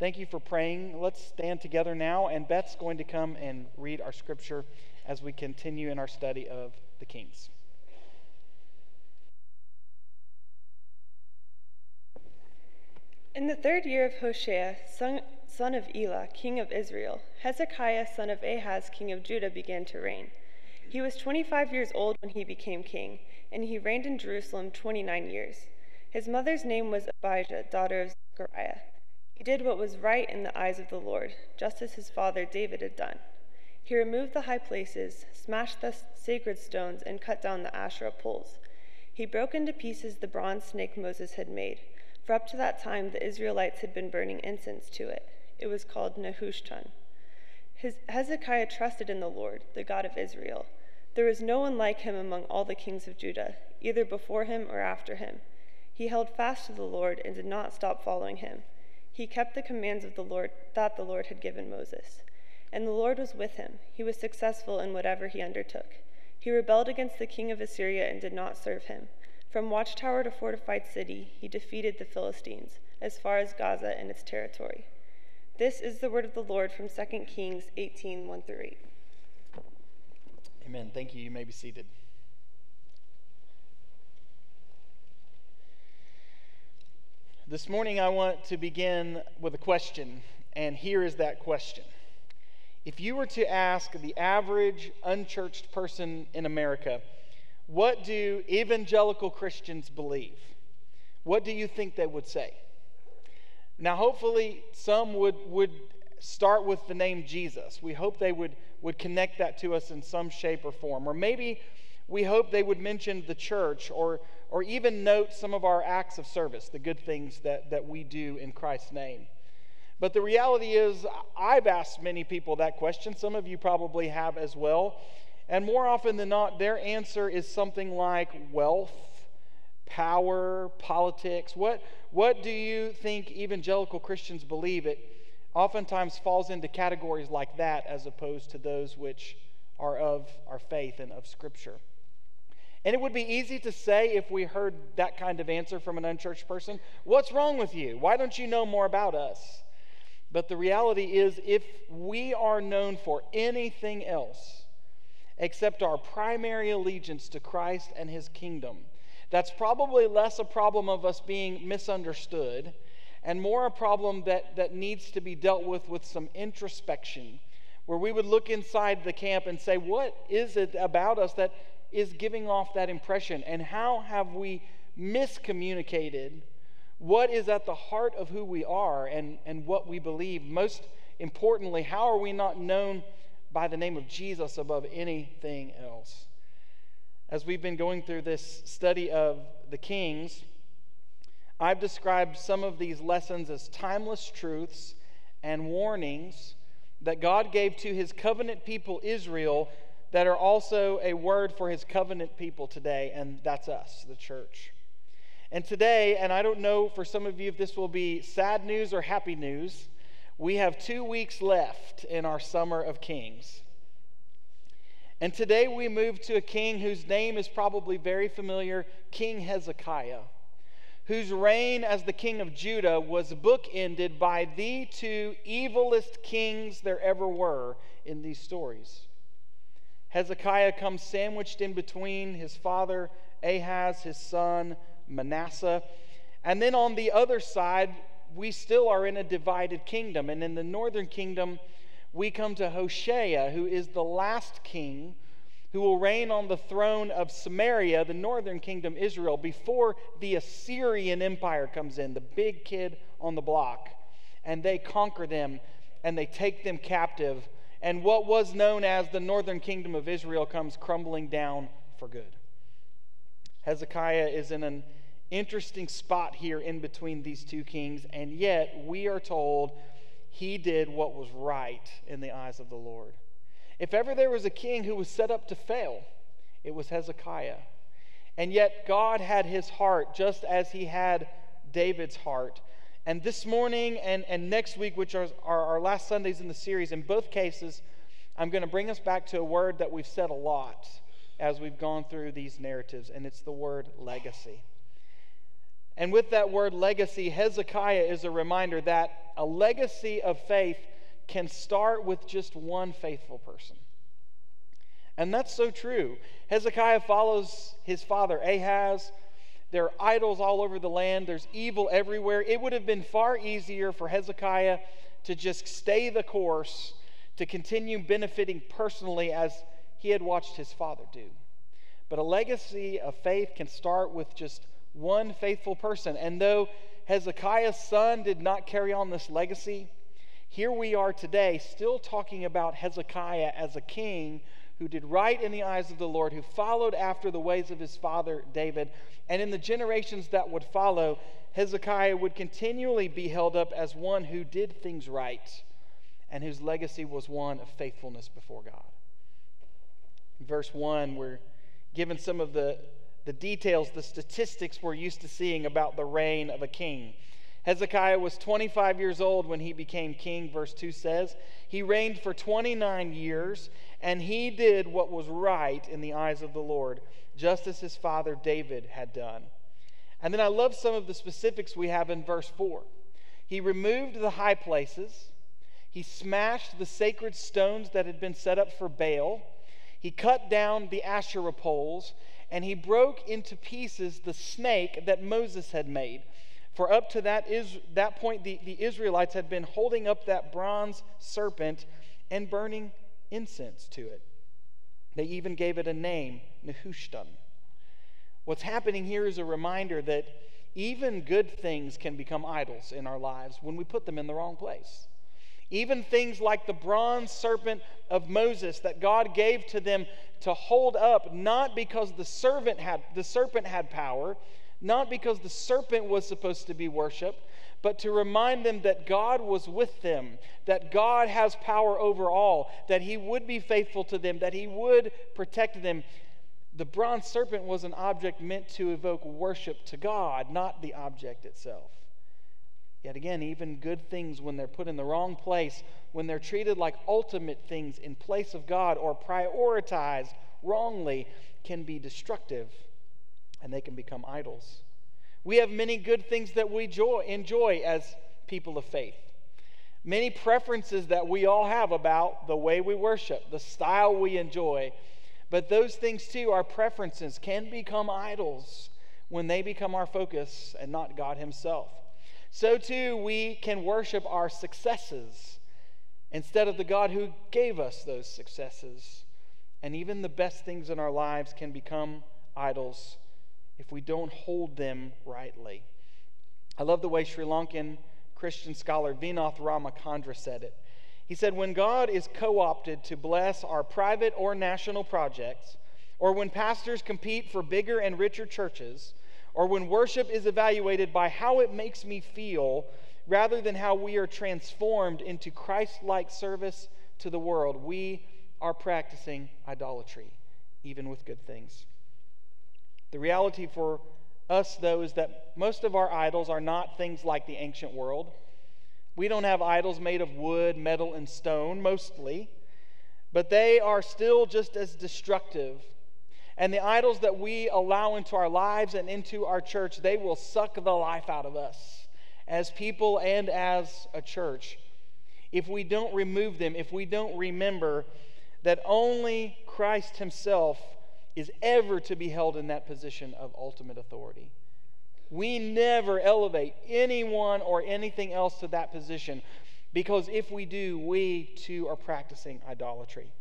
Thank you for praying. Let's stand together now, and Beth's going to come and read our scripture as we continue in our study of the Kings. In the third year of Hoshea, son, of Elah, king of Israel, Hezekiah, son of Ahaz, king of Judah, began to reign. He was 25 years old when he became king, and he reigned in Jerusalem 29 years. His mother's name was Abijah, daughter of Zechariah. He did what was right in the eyes of the Lord, just as his father David had done. He removed the high places, smashed the sacred stones, and cut down the Asherah poles. He broke into pieces the bronze snake Moses had made, for up to that time the Israelites had been burning incense to it. It was called Nehushtan. His, Hezekiah trusted in the Lord, the God of Israel. There was no one like him among all the kings of Judah, either before him or after him. He held fast to the Lord and did not stop following him. He kept the commands of the Lord that the Lord had given Moses. And the Lord was with him. He was successful in whatever he undertook. He rebelled against the king of Assyria and did not serve him. From watchtower to fortified city, he defeated the Philistines, as far as Gaza and its territory. This is the word of the Lord from 2 Kings 18 1 through 8. Amen. Thank you. You may be seated. This morning, I want to begin with a question, and here is that question. If you were to ask the average unchurched person in America, what do evangelical Christians believe? What do you think they would say? Now, hopefully, some would, would start with the name Jesus. We hope they would, would connect that to us in some shape or form. Or maybe we hope they would mention the church or or even note some of our acts of service, the good things that, that we do in Christ's name. But the reality is, I've asked many people that question. Some of you probably have as well. And more often than not, their answer is something like wealth, power, politics. What, what do you think evangelical Christians believe? It oftentimes falls into categories like that as opposed to those which are of our faith and of Scripture. And it would be easy to say if we heard that kind of answer from an unchurched person, What's wrong with you? Why don't you know more about us? But the reality is, if we are known for anything else except our primary allegiance to Christ and his kingdom, that's probably less a problem of us being misunderstood and more a problem that, that needs to be dealt with with some introspection, where we would look inside the camp and say, What is it about us that is giving off that impression? And how have we miscommunicated what is at the heart of who we are and, and what we believe? Most importantly, how are we not known by the name of Jesus above anything else? As we've been going through this study of the Kings, I've described some of these lessons as timeless truths and warnings that God gave to his covenant people Israel that are also a word for his covenant people today, and that's us, the church. And today, and I don't know for some of you if this will be sad news or happy news, we have two weeks left in our Summer of Kings. And today we move to a king whose name is probably very familiar King Hezekiah, whose reign as the king of Judah was bookended by the two evilest kings there ever were in these stories. Hezekiah comes sandwiched in between his father Ahaz, his son Manasseh. And then on the other side, we still are in a divided kingdom. And in the northern kingdom, we come to Hoshea, who is the last king who will reign on the throne of Samaria, the northern kingdom, Israel, before the Assyrian Empire comes in, the big kid on the block. And they conquer them and they take them captive and what was known as the northern kingdom of Israel comes crumbling down for good. Hezekiah is in an interesting spot here in between these two kings, and yet we are told he did what was right in the eyes of the Lord. If ever there was a king who was set up to fail, it was Hezekiah. And yet God had his heart just as he had David's heart. And this morning and, and next week, which are, are our last Sundays in the series, in both cases, I'm going to bring us back to a word that we've said a lot as we've gone through these narratives, and it's the word legacy. And with that word legacy, Hezekiah is a reminder that a legacy of faith can start with just one faithful person. And that's so true. Hezekiah follows his father Ahaz. There are idols all over the land, there's evil everywhere. It would have been far easier for Hezekiah to just stay the course, to continue benefiting personally as he had watched his father do. But a legacy of faith can start with just one faithful person. And though Hezekiah's son did not carry on this legacy, here we are today still talking about Hezekiah as a king who did right in the eyes of the Lord, who followed after the ways of his father David. And in the generations that would follow, Hezekiah would continually be held up as one who did things right and whose legacy was one of faithfulness before God. In verse 1, we're given some of the the details, the statistics we're used to seeing about the reign of a king. Hezekiah was 25 years old when he became king, verse 2 says. He reigned for 29 years, and he did what was right in the eyes of the Lord, just as his father David had done. And then I love some of the specifics we have in verse 4. He removed the high places, he smashed the sacred stones that had been set up for Baal, he cut down the Asherah poles, and he broke into pieces the snake that Moses had made. For up to that, is, that point, the, the Israelites had been holding up that bronze serpent and burning incense to it. They even gave it a name, Nehushtan. What's happening here is a reminder that even good things can become idols in our lives when we put them in the wrong place. Even things like the bronze serpent of Moses that God gave to them to hold up, not because the servant had the serpent had power, not because the serpent was supposed to be worshiped, but to remind them that God was with them, that God has power over all, that He would be faithful to them, that He would protect them. The bronze serpent was an object meant to evoke worship to God, not the object itself. Yet again, even good things, when they're put in the wrong place, when they're treated like ultimate things in place of God or prioritized wrongly, can be destructive and they can become idols. We have many good things that we joy, enjoy as people of faith. Many preferences that we all have about the way we worship, the style we enjoy. But those things, too, our preferences, can become idols when they become our focus and not God Himself so too we can worship our successes instead of the God who gave us those successes. And even the best things in our lives can become idols if we don't hold them rightly. I love the way Sri Lankan Christian scholar Vinoth Ramachandra said it. He said, When God is co opted to bless our private or national projects, or when pastors compete for bigger and richer churches, or when worship is evaluated by how it makes me feel rather than how we are transformed into Christ like service to the world, we are practicing idolatry, even with good things. The reality for us, though, is that most of our idols are not things like the ancient world. We don't have idols made of wood, metal, and stone, mostly, but they are still just as destructive and the idols that we allow into our lives and into our church, they will suck the life out of us as people and as a church. If we don't remove them, if we don't remember that only Christ Himself is ever to be held in that position of ultimate authority. We never elevate anyone or anything else to that position because if we do, we too are practicing idolatry.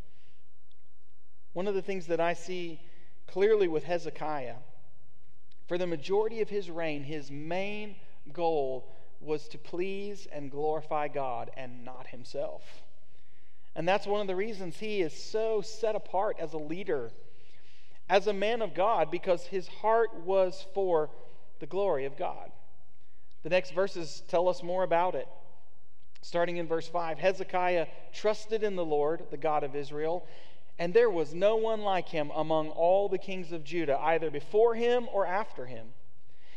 One of the things that I see clearly with Hezekiah, for the majority of his reign, his main goal was to please and glorify God and not himself. And that's one of the reasons he is so set apart as a leader, as a man of God, because his heart was for the glory of God. The next verses tell us more about it. Starting in verse 5 Hezekiah trusted in the Lord, the God of Israel, and there was no one like him among all the kings of Judah, either before him or after him.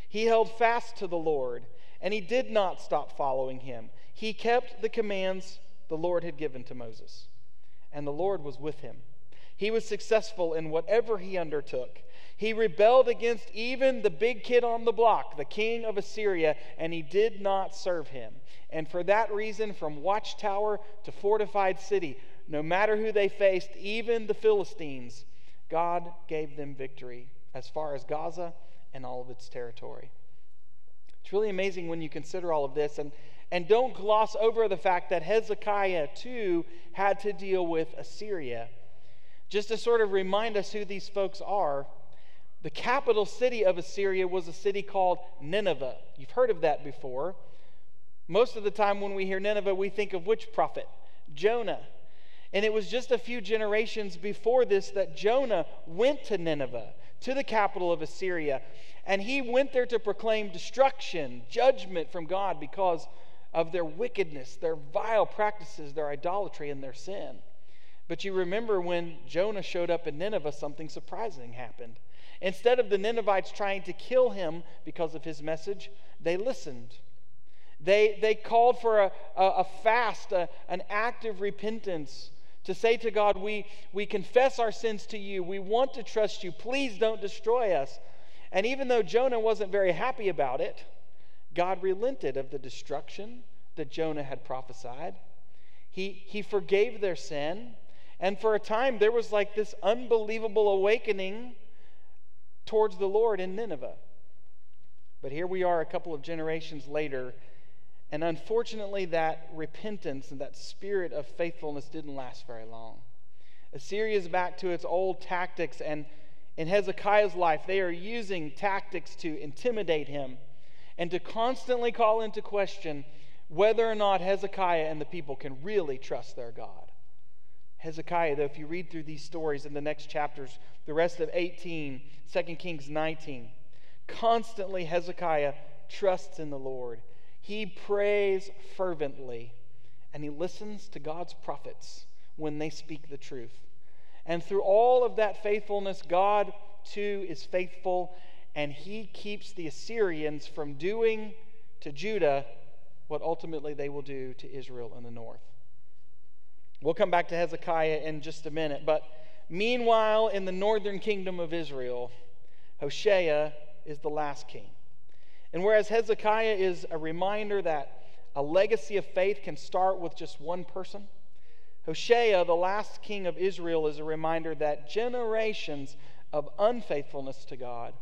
He held fast to the Lord, and he did not stop following him. He kept the commands the Lord had given to Moses, and the Lord was with him. He was successful in whatever he undertook. He rebelled against even the big kid on the block, the king of Assyria, and he did not serve him. And for that reason, from watchtower to fortified city, no matter who they faced, even the Philistines, God gave them victory as far as Gaza and all of its territory. It's really amazing when you consider all of this. And, and don't gloss over the fact that Hezekiah, too, had to deal with Assyria. Just to sort of remind us who these folks are, the capital city of Assyria was a city called Nineveh. You've heard of that before. Most of the time, when we hear Nineveh, we think of which prophet? Jonah. And it was just a few generations before this that Jonah went to Nineveh, to the capital of Assyria. And he went there to proclaim destruction, judgment from God because of their wickedness, their vile practices, their idolatry, and their sin. But you remember when Jonah showed up in Nineveh, something surprising happened. Instead of the Ninevites trying to kill him because of his message, they listened. They, they called for a, a, a fast, a, an act of repentance to say to God, we, we confess our sins to you. We want to trust you. Please don't destroy us. And even though Jonah wasn't very happy about it, God relented of the destruction that Jonah had prophesied. He, he forgave their sin. And for a time, there was like this unbelievable awakening towards the Lord in Nineveh. But here we are a couple of generations later, and unfortunately, that repentance and that spirit of faithfulness didn't last very long. Assyria is back to its old tactics, and in Hezekiah's life, they are using tactics to intimidate him and to constantly call into question whether or not Hezekiah and the people can really trust their God. Hezekiah, though, if you read through these stories in the next chapters, the rest of 18, 2 Kings 19, constantly Hezekiah trusts in the Lord. He prays fervently and he listens to God's prophets when they speak the truth. And through all of that faithfulness, God too is faithful and he keeps the Assyrians from doing to Judah what ultimately they will do to Israel in the north. We'll come back to Hezekiah in just a minute, but meanwhile, in the northern kingdom of Israel, Hoshea is the last king. And whereas Hezekiah is a reminder that a legacy of faith can start with just one person, Hoshea, the last king of Israel, is a reminder that generations of unfaithfulness to God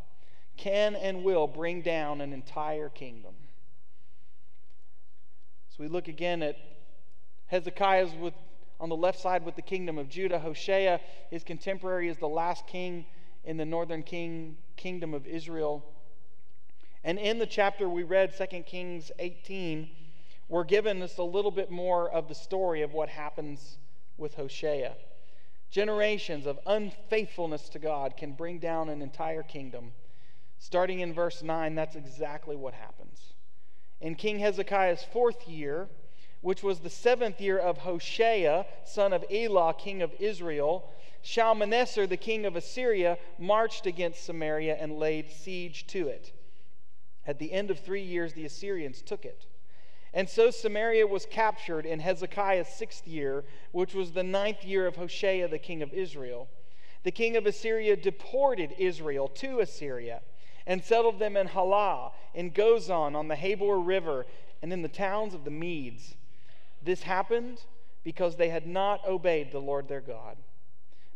can and will bring down an entire kingdom. So we look again at Hezekiah's with, on the left side with the kingdom of Judah. Hoshea, his contemporary, is the last king in the northern king, kingdom of Israel. And in the chapter we read, 2 Kings 18, we're given just a little bit more of the story of what happens with Hoshea. Generations of unfaithfulness to God can bring down an entire kingdom. Starting in verse 9, that's exactly what happens. In King Hezekiah's fourth year, which was the seventh year of Hoshea, son of Elah, king of Israel, Shalmaneser, the king of Assyria, marched against Samaria and laid siege to it. At the end of three years, the Assyrians took it. And so Samaria was captured in Hezekiah's sixth year, which was the ninth year of Hoshea, the king of Israel. The king of Assyria deported Israel to Assyria and settled them in Halah, in Gozan, on the Habor River, and in the towns of the Medes. This happened because they had not obeyed the Lord their God,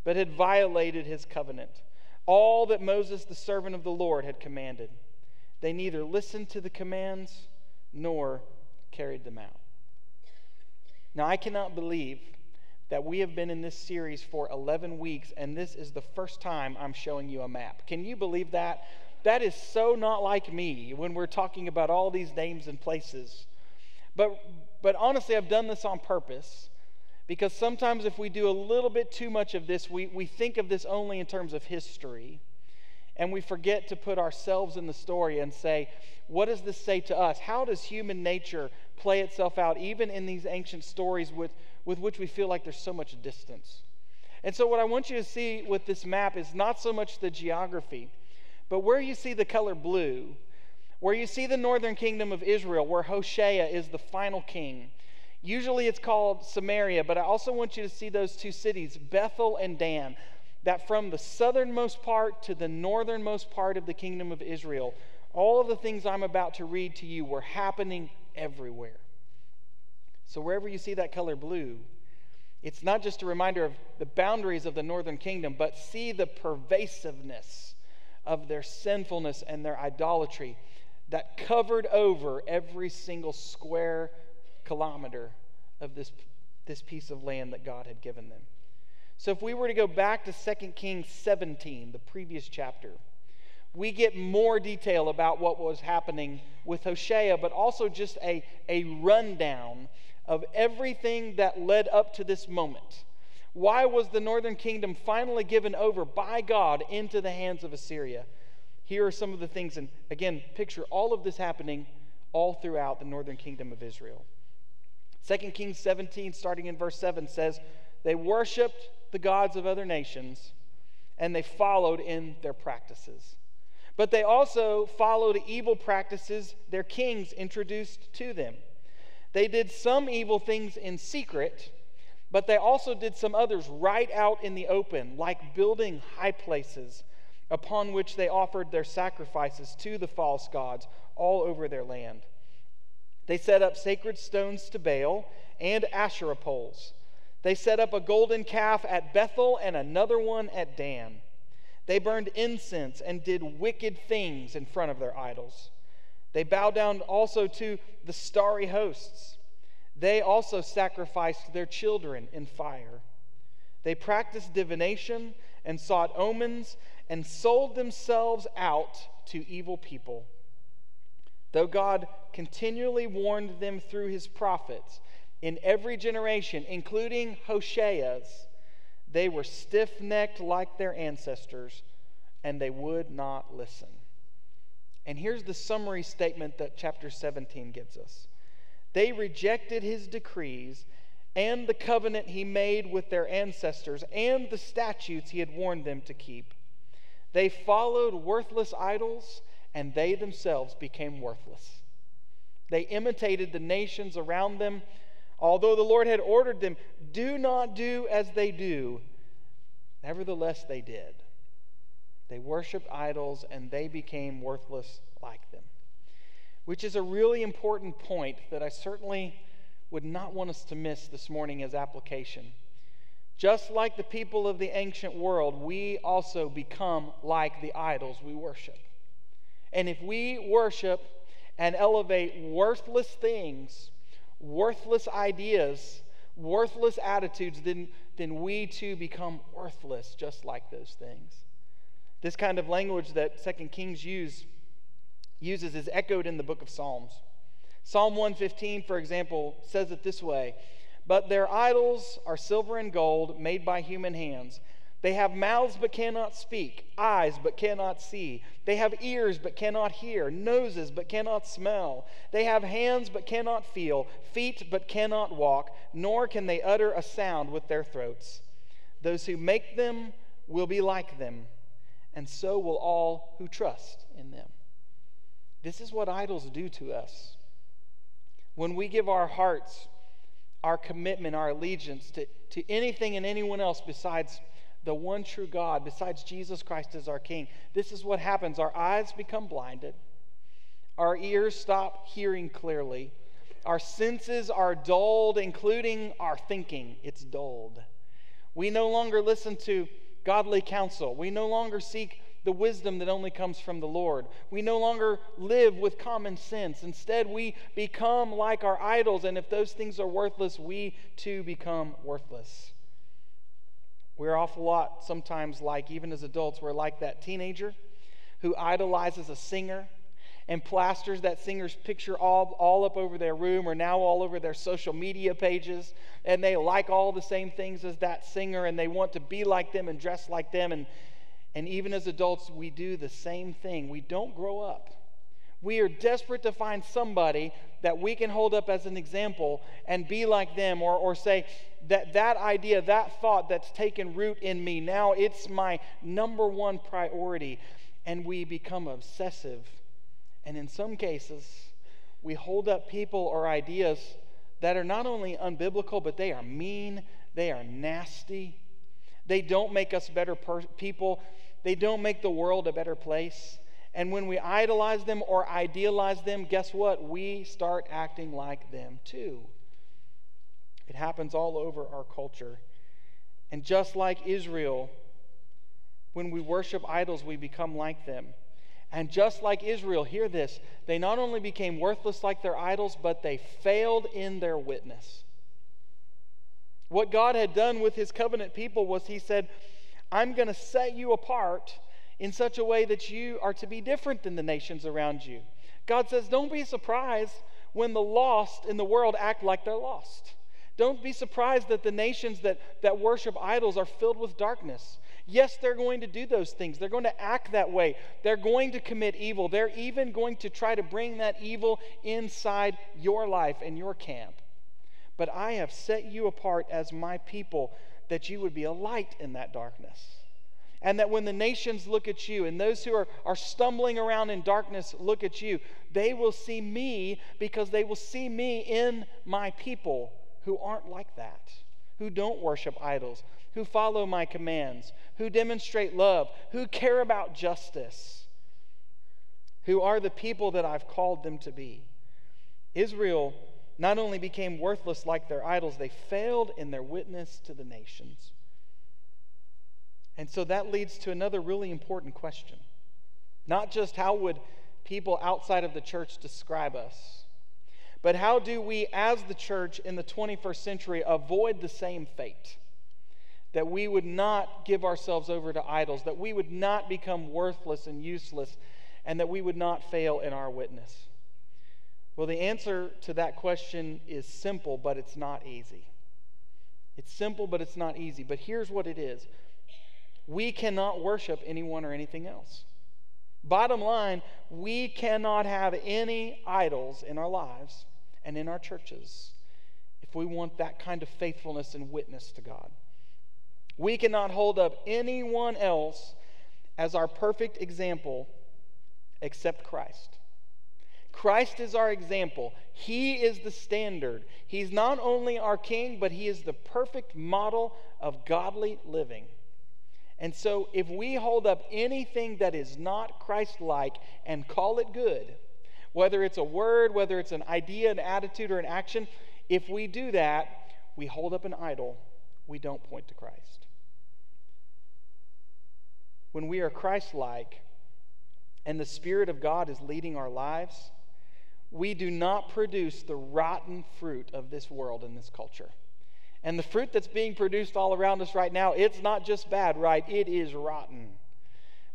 but had violated his covenant, all that Moses, the servant of the Lord, had commanded. They neither listened to the commands nor carried them out. Now, I cannot believe that we have been in this series for 11 weeks, and this is the first time I'm showing you a map. Can you believe that? That is so not like me when we're talking about all these names and places. But, but honestly, I've done this on purpose because sometimes if we do a little bit too much of this, we, we think of this only in terms of history and we forget to put ourselves in the story and say, what does this say to us? How does human nature play itself out, even in these ancient stories with, with which we feel like there's so much distance? And so, what I want you to see with this map is not so much the geography, but where you see the color blue, where you see the northern kingdom of Israel, where Hoshea is the final king. Usually it's called Samaria, but I also want you to see those two cities, Bethel and Dan. that from the southernmost part to the northernmost part of the kingdom of Israel, all of the things I'm about to read to you were happening everywhere. So, wherever you see that color blue, it's not just a reminder of the boundaries of the northern kingdom, but see the pervasiveness of their sinfulness and their idolatry that covered over every single square kilometer of this, this piece of land that God had given them. So if we were to go back to 2 Kings 17, the previous chapter, we get more detail about what was happening with Hoshea, but also just a, a rundown of everything that led up to this moment. Why was the northern kingdom finally given over by God into the hands of Assyria? Here are some of the things, and again, picture all of this happening all throughout the northern kingdom of Israel. 2 Kings 17, starting in verse 7, says, They worshiped the gods of other nations, and they followed in their practices. But they also followed evil practices their kings introduced to them. They did some evil things in secret, but they also did some others right out in the open, like building high places upon which they offered their sacrifices to the false gods all over their land. They set up sacred stones to Baal and Asherah poles. They set up a golden calf at Bethel and another one at Dan. They burned incense and did wicked things in front of their idols. They bowed down also to the starry hosts. They also sacrificed their children in fire. They practiced divination and sought omens and sold themselves out to evil people. Though God continually warned them through his prophets in every generation, including Hoshea's, they were stiff necked like their ancestors, and they would not listen. And here's the summary statement that chapter 17 gives us they rejected his decrees and the covenant he made with their ancestors and the statutes he had warned them to keep. They followed worthless idols, and they themselves became worthless. They imitated the nations around them Although the Lord had ordered them, do not do as they do, nevertheless they did. They worshiped idols and they became worthless like them. Which is a really important point that I certainly would not want us to miss this morning as application. Just like the people of the ancient world, we also become like the idols we worship. And if we worship and elevate worthless things worthless ideas, worthless attitudes, then, then we too become worthless just like those things. This kind of language that Second Kings use, uses is echoed in the book of Psalms. Psalm 115, for example, says it this way But their idols are silver and gold made by human hands they have mouths but cannot speak, eyes but cannot see. They have ears but cannot hear, noses but cannot smell. They have hands but cannot feel, feet but cannot walk, nor can they utter a sound with their throats. Those who make them will be like them, and so will all who trust in them. This is what idols do to us. When we give our hearts, our commitment, our allegiance to, to anything and anyone else besides the one true God, besides Jesus Christ as our King. This is what happens. Our eyes become blinded, our ears stop hearing clearly, our senses are dulled, including our thinking. It's dulled. We no longer listen to godly counsel, we no longer seek the wisdom that only comes from the Lord. We no longer live with common sense. Instead, we become like our idols, and if those things are worthless, we too become worthless. We're awful lot sometimes like, even as adults, we're like that teenager who idolizes a singer and plasters that singer's picture all, all up over their room or now all over their social media pages. And they like all the same things as that singer and they want to be like them and dress like them. And, and even as adults, we do the same thing. We don't grow up. We are desperate to find somebody that we can hold up as an example and be like them, or, or say that that idea, that thought that's taken root in me, now it's my number one priority. And we become obsessive. And in some cases, we hold up people or ideas that are not only unbiblical, but they are mean, they are nasty, They don't make us better per- people. They don't make the world a better place. And when we idolize them or idealize them, guess what? We start acting like them too. It happens all over our culture. And just like Israel, when we worship idols, we become like them. And just like Israel, hear this, they not only became worthless like their idols, but they failed in their witness. What God had done with his covenant people was he said, I'm going to set you apart in such a way that you are to be different than the nations around you. God says, Don't be surprised when the lost in the world act like they're lost. Don't be surprised that the nations that, that worship idols are filled with darkness. Yes, they're going to do those things. They're going to act that way. They're going to commit evil. They're even going to try to bring that evil inside your life and your camp. But I have set you apart as my people that you would be a light in that darkness. And that when the nations look at you and those who are, are stumbling around in darkness look at you, they will see me because they will see me in my people who aren't like that, who don't worship idols, who follow my commands, who demonstrate love, who care about justice, who are the people that I've called them to be. Israel not only became worthless like their idols, they failed in their witness to the nations. And so that leads to another really important question. Not just how would people outside of the church describe us, but how do we, as the church in the 21st century, avoid the same fate? That we would not give ourselves over to idols, that we would not become worthless and useless, and that we would not fail in our witness. Well, the answer to that question is simple, but it's not easy. It's simple, but it's not easy. But here's what it is we cannot worship anyone or anything else. Bottom line, we cannot have any idols in our lives and in our churches if we want that kind of faithfulness and witness to God. We cannot hold up anyone else as our perfect example except Christ. Christ is our example. He is the standard. He's not only our king, but he is the perfect model of godly living. And so, if we hold up anything that is not Christ like and call it good, whether it's a word, whether it's an idea, an attitude, or an action, if we do that, we hold up an idol. We don't point to Christ. When we are Christ like and the Spirit of God is leading our lives, we do not produce the rotten fruit of this world and this culture. And the fruit that's being produced all around us right now, it's not just bad, right? It is rotten.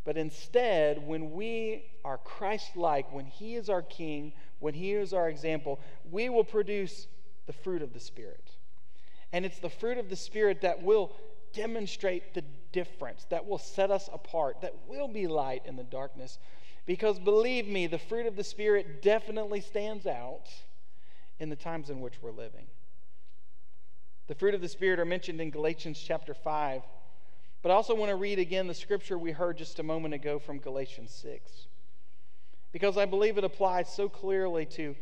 But instead, when we are Christ like, when He is our King, when He is our example, we will produce the fruit of the Spirit. And it's the fruit of the Spirit that will demonstrate the difference, that will set us apart, that will be light in the darkness. Because believe me, the fruit of the Spirit definitely stands out in the times in which we're living. The fruit of the Spirit are mentioned in Galatians chapter 5. But I also want to read again the scripture we heard just a moment ago from Galatians 6. Because I believe it applies so clearly to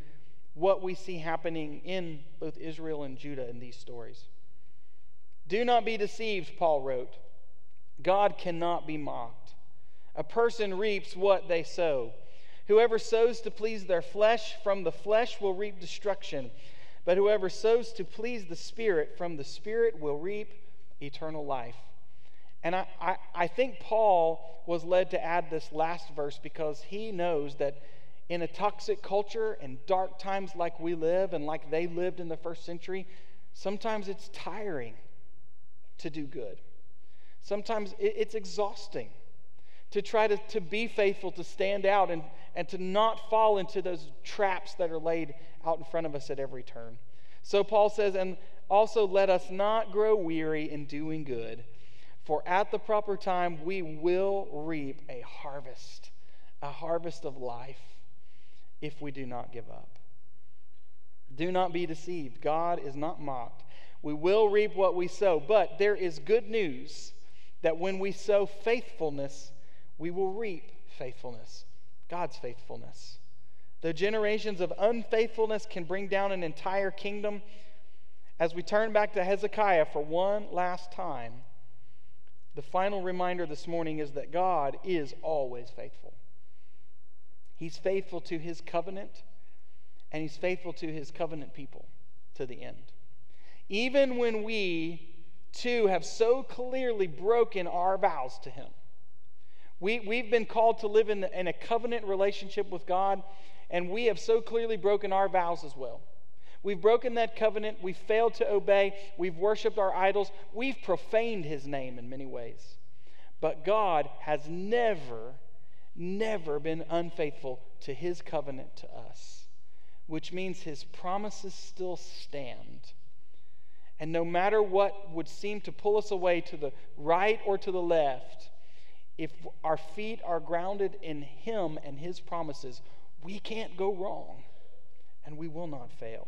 what we see happening in both Israel and Judah in these stories. Do not be deceived, Paul wrote. God cannot be mocked. A person reaps what they sow. Whoever sows to please their flesh, from the flesh will reap destruction. But whoever sows to please the Spirit from the Spirit will reap eternal life. And I, I, I, think Paul was led to add this last verse because he knows that in a toxic culture and dark times like we live and like they lived in the first century, sometimes it's tiring to do good. Sometimes it, it's exhausting to try to, to be faithful, to stand out, and, and to not fall into those traps that are laid out in front of us at every turn. So Paul says, and also let us not grow weary in doing good, for at the proper time we will reap a harvest, a harvest of life, if we do not give up. Do not be deceived. God is not mocked. We will reap what we sow, but there is good news that when we sow faithfulness, we will reap faithfulness, God's faithfulness. Though generations of unfaithfulness can bring down an entire kingdom, as we turn back to Hezekiah for one last time, the final reminder this morning is that God is always faithful. He's faithful to his covenant, and he's faithful to his covenant people to the end. Even when we, too, have so clearly broken our vows to him. We, we've been called to live in, the, in a covenant relationship with God, and we have so clearly broken our vows as well. We've broken that covenant. We've failed to obey. We've worshiped our idols. We've profaned his name in many ways. But God has never, never been unfaithful to his covenant to us, which means his promises still stand. And no matter what would seem to pull us away to the right or to the left, if our feet are grounded in him and his promises, we can't go wrong and we will not fail.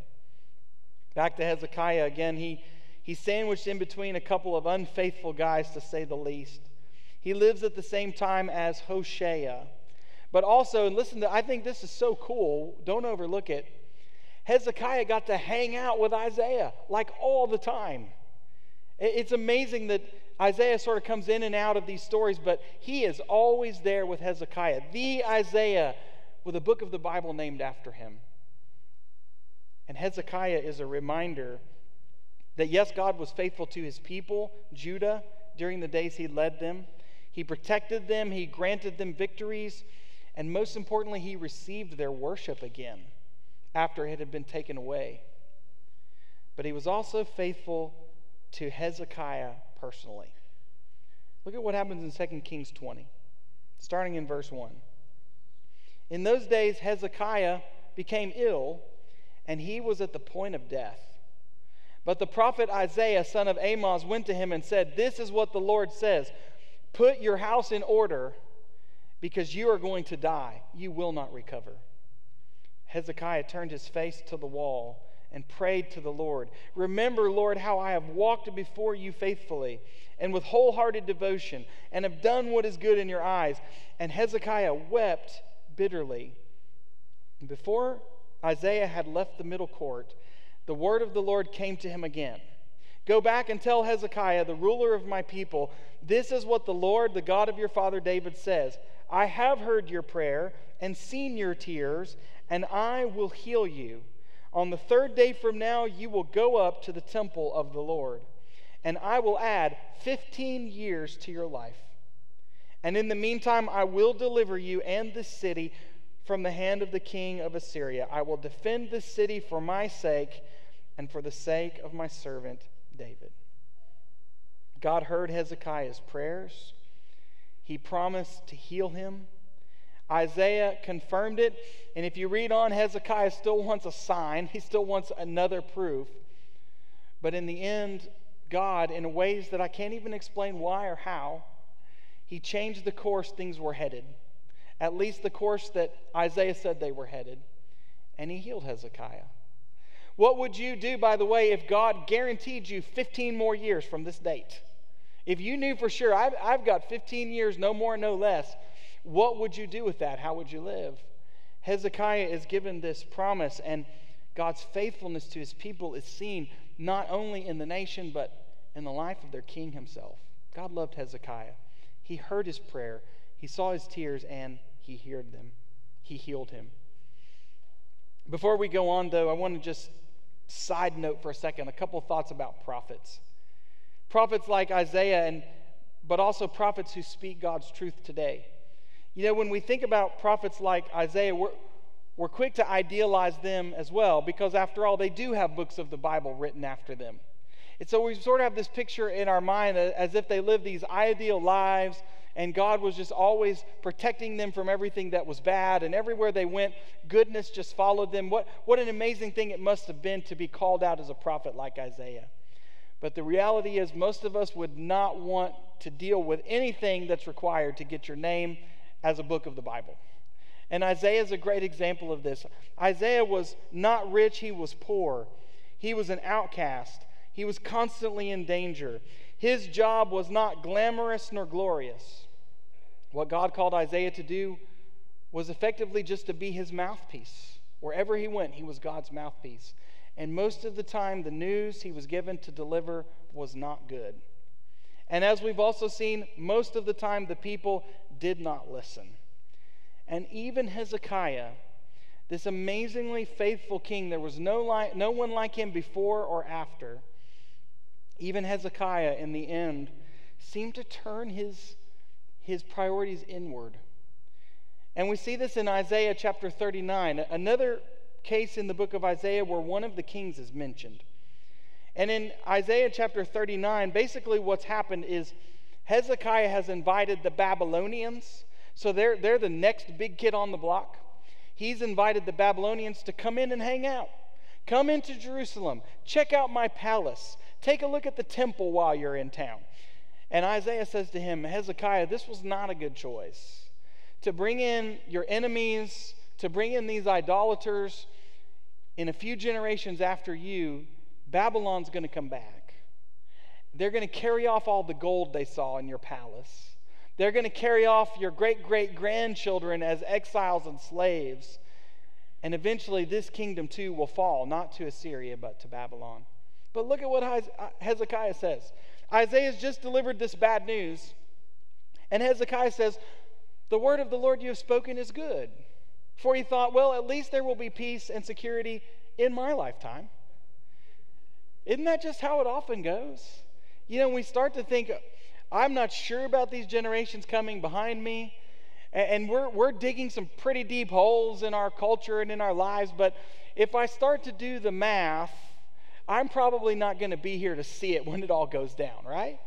Back to Hezekiah again, he, he's sandwiched in between a couple of unfaithful guys, to say the least. He lives at the same time as Hoshea. But also, and listen, to, I think this is so cool, don't overlook it. Hezekiah got to hang out with Isaiah like all the time. It's amazing that Isaiah sort of comes in and out of these stories, but he is always there with Hezekiah, the Isaiah with a book of the Bible named after him. And Hezekiah is a reminder that yes, God was faithful to his people, Judah, during the days he led them. He protected them, he granted them victories, and most importantly, he received their worship again after it had been taken away. But he was also faithful to Hezekiah personally. Look at what happens in 2 Kings 20, starting in verse 1. In those days, Hezekiah became ill and he was at the point of death. But the prophet Isaiah, son of Amoz, went to him and said, This is what the Lord says Put your house in order, because you are going to die. You will not recover. Hezekiah turned his face to the wall and prayed to the Lord. Remember, Lord, how I have walked before you faithfully and with wholehearted devotion, and have done what is good in your eyes. And Hezekiah wept bitterly. Before Isaiah had left the middle court, the word of the Lord came to him again. Go back and tell Hezekiah, the ruler of my people, this is what the Lord, the God of your father David, says I have heard your prayer and seen your tears, and I will heal you. On the third day from now, you will go up to the temple of the Lord, and I will add 15 years to your life. And in the meantime, I will deliver you and this city from the hand of the king of Assyria. I will defend this city for my sake and for the sake of my servant David. God heard Hezekiah's prayers. He promised to heal him. Isaiah confirmed it. And if you read on, Hezekiah still wants a sign, he still wants another proof. But in the end, God, in ways that I can't even explain why or how, he changed the course things were headed at least the course that Isaiah said they were headed, and he healed Hezekiah. What would you do, by the way, if God guaranteed you 15 more years from this date? If you knew for sure, I've, I've got 15 years, no more, no less, what would you do with that? How would you live? Hezekiah is given this promise, and God's faithfulness to his people is seen not only in the nation, but in the life of their king himself. God loved Hezekiah. He heard his prayer, he saw his tears, and he healed them. He healed him. Before we go on, though, I want to just side note for a second a couple thoughts about prophets. Prophets like Isaiah, and but also prophets who speak God's truth today. You know, when we think about prophets like Isaiah, we're, we're quick to idealize them as well because, after all, they do have books of the Bible written after them. And so we sort of have this picture in our mind as if they lived these ideal lives and God was just always protecting them from everything that was bad. And everywhere they went, goodness just followed them. What, what an amazing thing it must have been to be called out as a prophet like Isaiah. But the reality is, most of us would not want to deal with anything that's required to get your name as a book of the Bible. And Isaiah is a great example of this. Isaiah was not rich, he was poor. He was an outcast. He was constantly in danger. His job was not glamorous nor glorious. What God called Isaiah to do was effectively just to be his mouthpiece. Wherever he went, he was God's mouthpiece. And most of the time, the news he was given to deliver was not good. And as we've also seen, most of the time the people did not listen. And even Hezekiah, this amazingly faithful king, there was no, no one like him before or after. Even Hezekiah, in the end, seemed to turn his, his priorities inward. And we see this in Isaiah chapter 39, another case in the book of Isaiah where one of the kings is mentioned. And in Isaiah chapter 39, basically what's happened is Hezekiah has invited the Babylonians. So they're, they're the next big kid on the block. He's invited the Babylonians to come in and hang out. Come into Jerusalem. Check out my palace. Take a look at the temple while you're in town. And Isaiah says to him, Hezekiah, this was not a good choice. To bring in your enemies, to bring in these idolaters in a few generations after you, Babylon's going to come back. They're going to carry off all the gold they saw in your palace. They're going to carry off your great great grandchildren as exiles and slaves. And eventually, this kingdom too will fall, not to Assyria, but to Babylon. But look at what uh, Hezekiah says. Isaiah's just delivered this bad news. And Hezekiah says, The word of the Lord you have spoken is good. For he thought, Well, at least there will be peace and security in my lifetime. Isn't that just how it often goes? You know, we start to think, I'm not sure about these generations coming behind me. And we're, we're digging some pretty deep holes in our culture and in our lives. But if I start to do the math, I'm probably not going to be here to see it when it all goes down, right?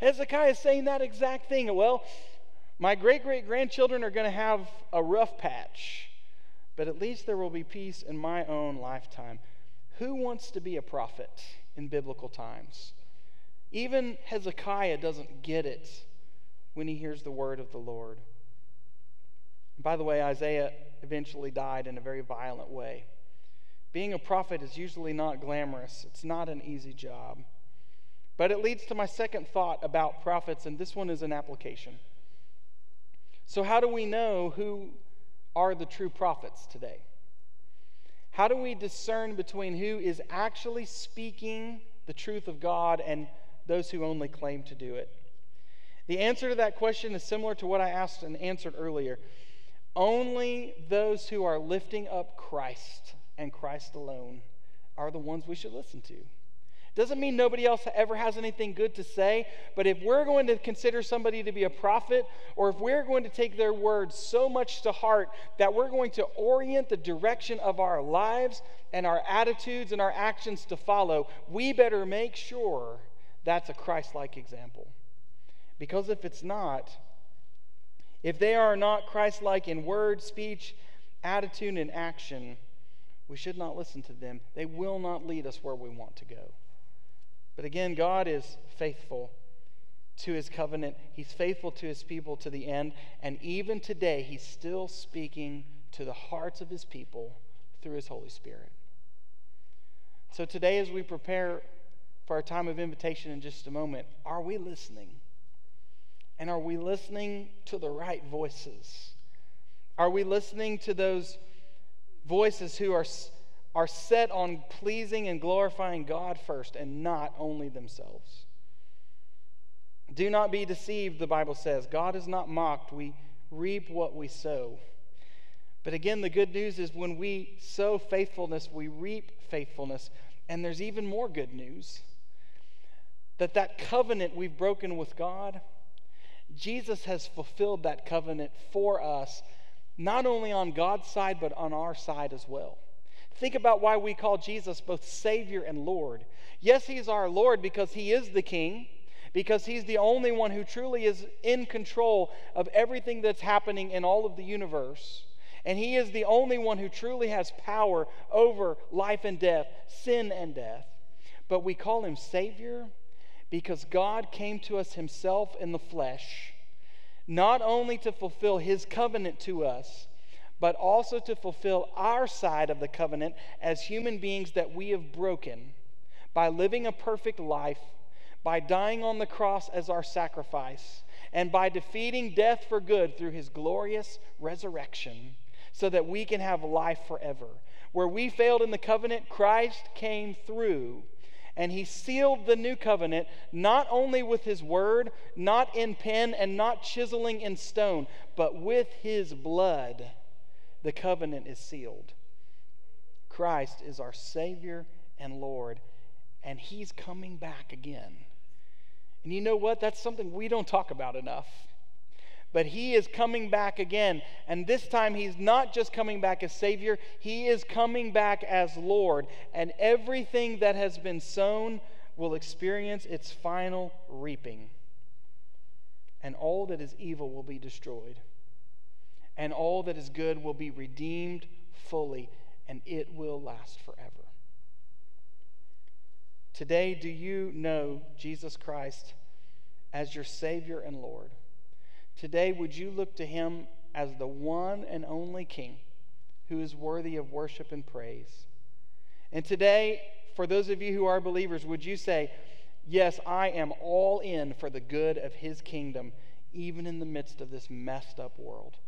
Hezekiah is saying that exact thing. Well, my great great grandchildren are going to have a rough patch, but at least there will be peace in my own lifetime. Who wants to be a prophet in biblical times? Even Hezekiah doesn't get it when he hears the word of the Lord. By the way, Isaiah eventually died in a very violent way. Being a prophet is usually not glamorous, it's not an easy job. But it leads to my second thought about prophets, and this one is an application. So, how do we know who are the true prophets today? How do we discern between who is actually speaking the truth of God and those who only claim to do it? The answer to that question is similar to what I asked and answered earlier. Only those who are lifting up Christ and Christ alone are the ones we should listen to. Doesn't mean nobody else ever has anything good to say, but if we're going to consider somebody to be a prophet, or if we're going to take their words so much to heart that we're going to orient the direction of our lives and our attitudes and our actions to follow, we better make sure that's a Christ like example. Because if it's not, if they are not Christ like in word, speech, attitude, and action, we should not listen to them. They will not lead us where we want to go. But again, God is faithful to his covenant. He's faithful to his people to the end. And even today, he's still speaking to the hearts of his people through his Holy Spirit. So today, as we prepare for our time of invitation in just a moment, are we listening? And are we listening to the right voices? Are we listening to those voices who are are set on pleasing and glorifying God first and not only themselves. Do not be deceived, the Bible says. God is not mocked. We reap what we sow. But again, the good news is when we sow faithfulness, we reap faithfulness. And there's even more good news that that covenant we've broken with God, Jesus has fulfilled that covenant for us, not only on God's side, but on our side as well. Think about why we call Jesus both Savior and Lord. Yes, He's our Lord because He is the King, because He's the only one who truly is in control of everything that's happening in all of the universe. And He is the only one who truly has power over life and death, sin and death. But we call Him Savior because God came to us Himself in the flesh, not only to fulfill His covenant to us but also to fulfill our side of the covenant as human beings that we have broken by living a perfect life, by dying on the cross as our sacrifice, and by defeating death for good through his glorious resurrection, so that we can have life forever. Where we failed in the covenant, Christ came through And he sealed the new covenant not only with his word, not in pen, and not chiseling in stone, but with his blood. The covenant is sealed. Christ is our Savior and Lord, and he's coming back again. And you know what? That's something we don't talk about enough. But he is coming back again. And this time, he's not just coming back as Savior, he is coming back as Lord. And everything that has been sown will experience its final reaping. And all that is evil will be destroyed. And all that is good will be redeemed fully, and it will last forever. Today, do you know Jesus Christ as your Savior and Lord? Today, would you look to him as the one and only King who is worthy of worship and praise? And today, for those of you who are believers, would you say, Yes, I am all in for the good of his kingdom, even in the midst of this messed up world?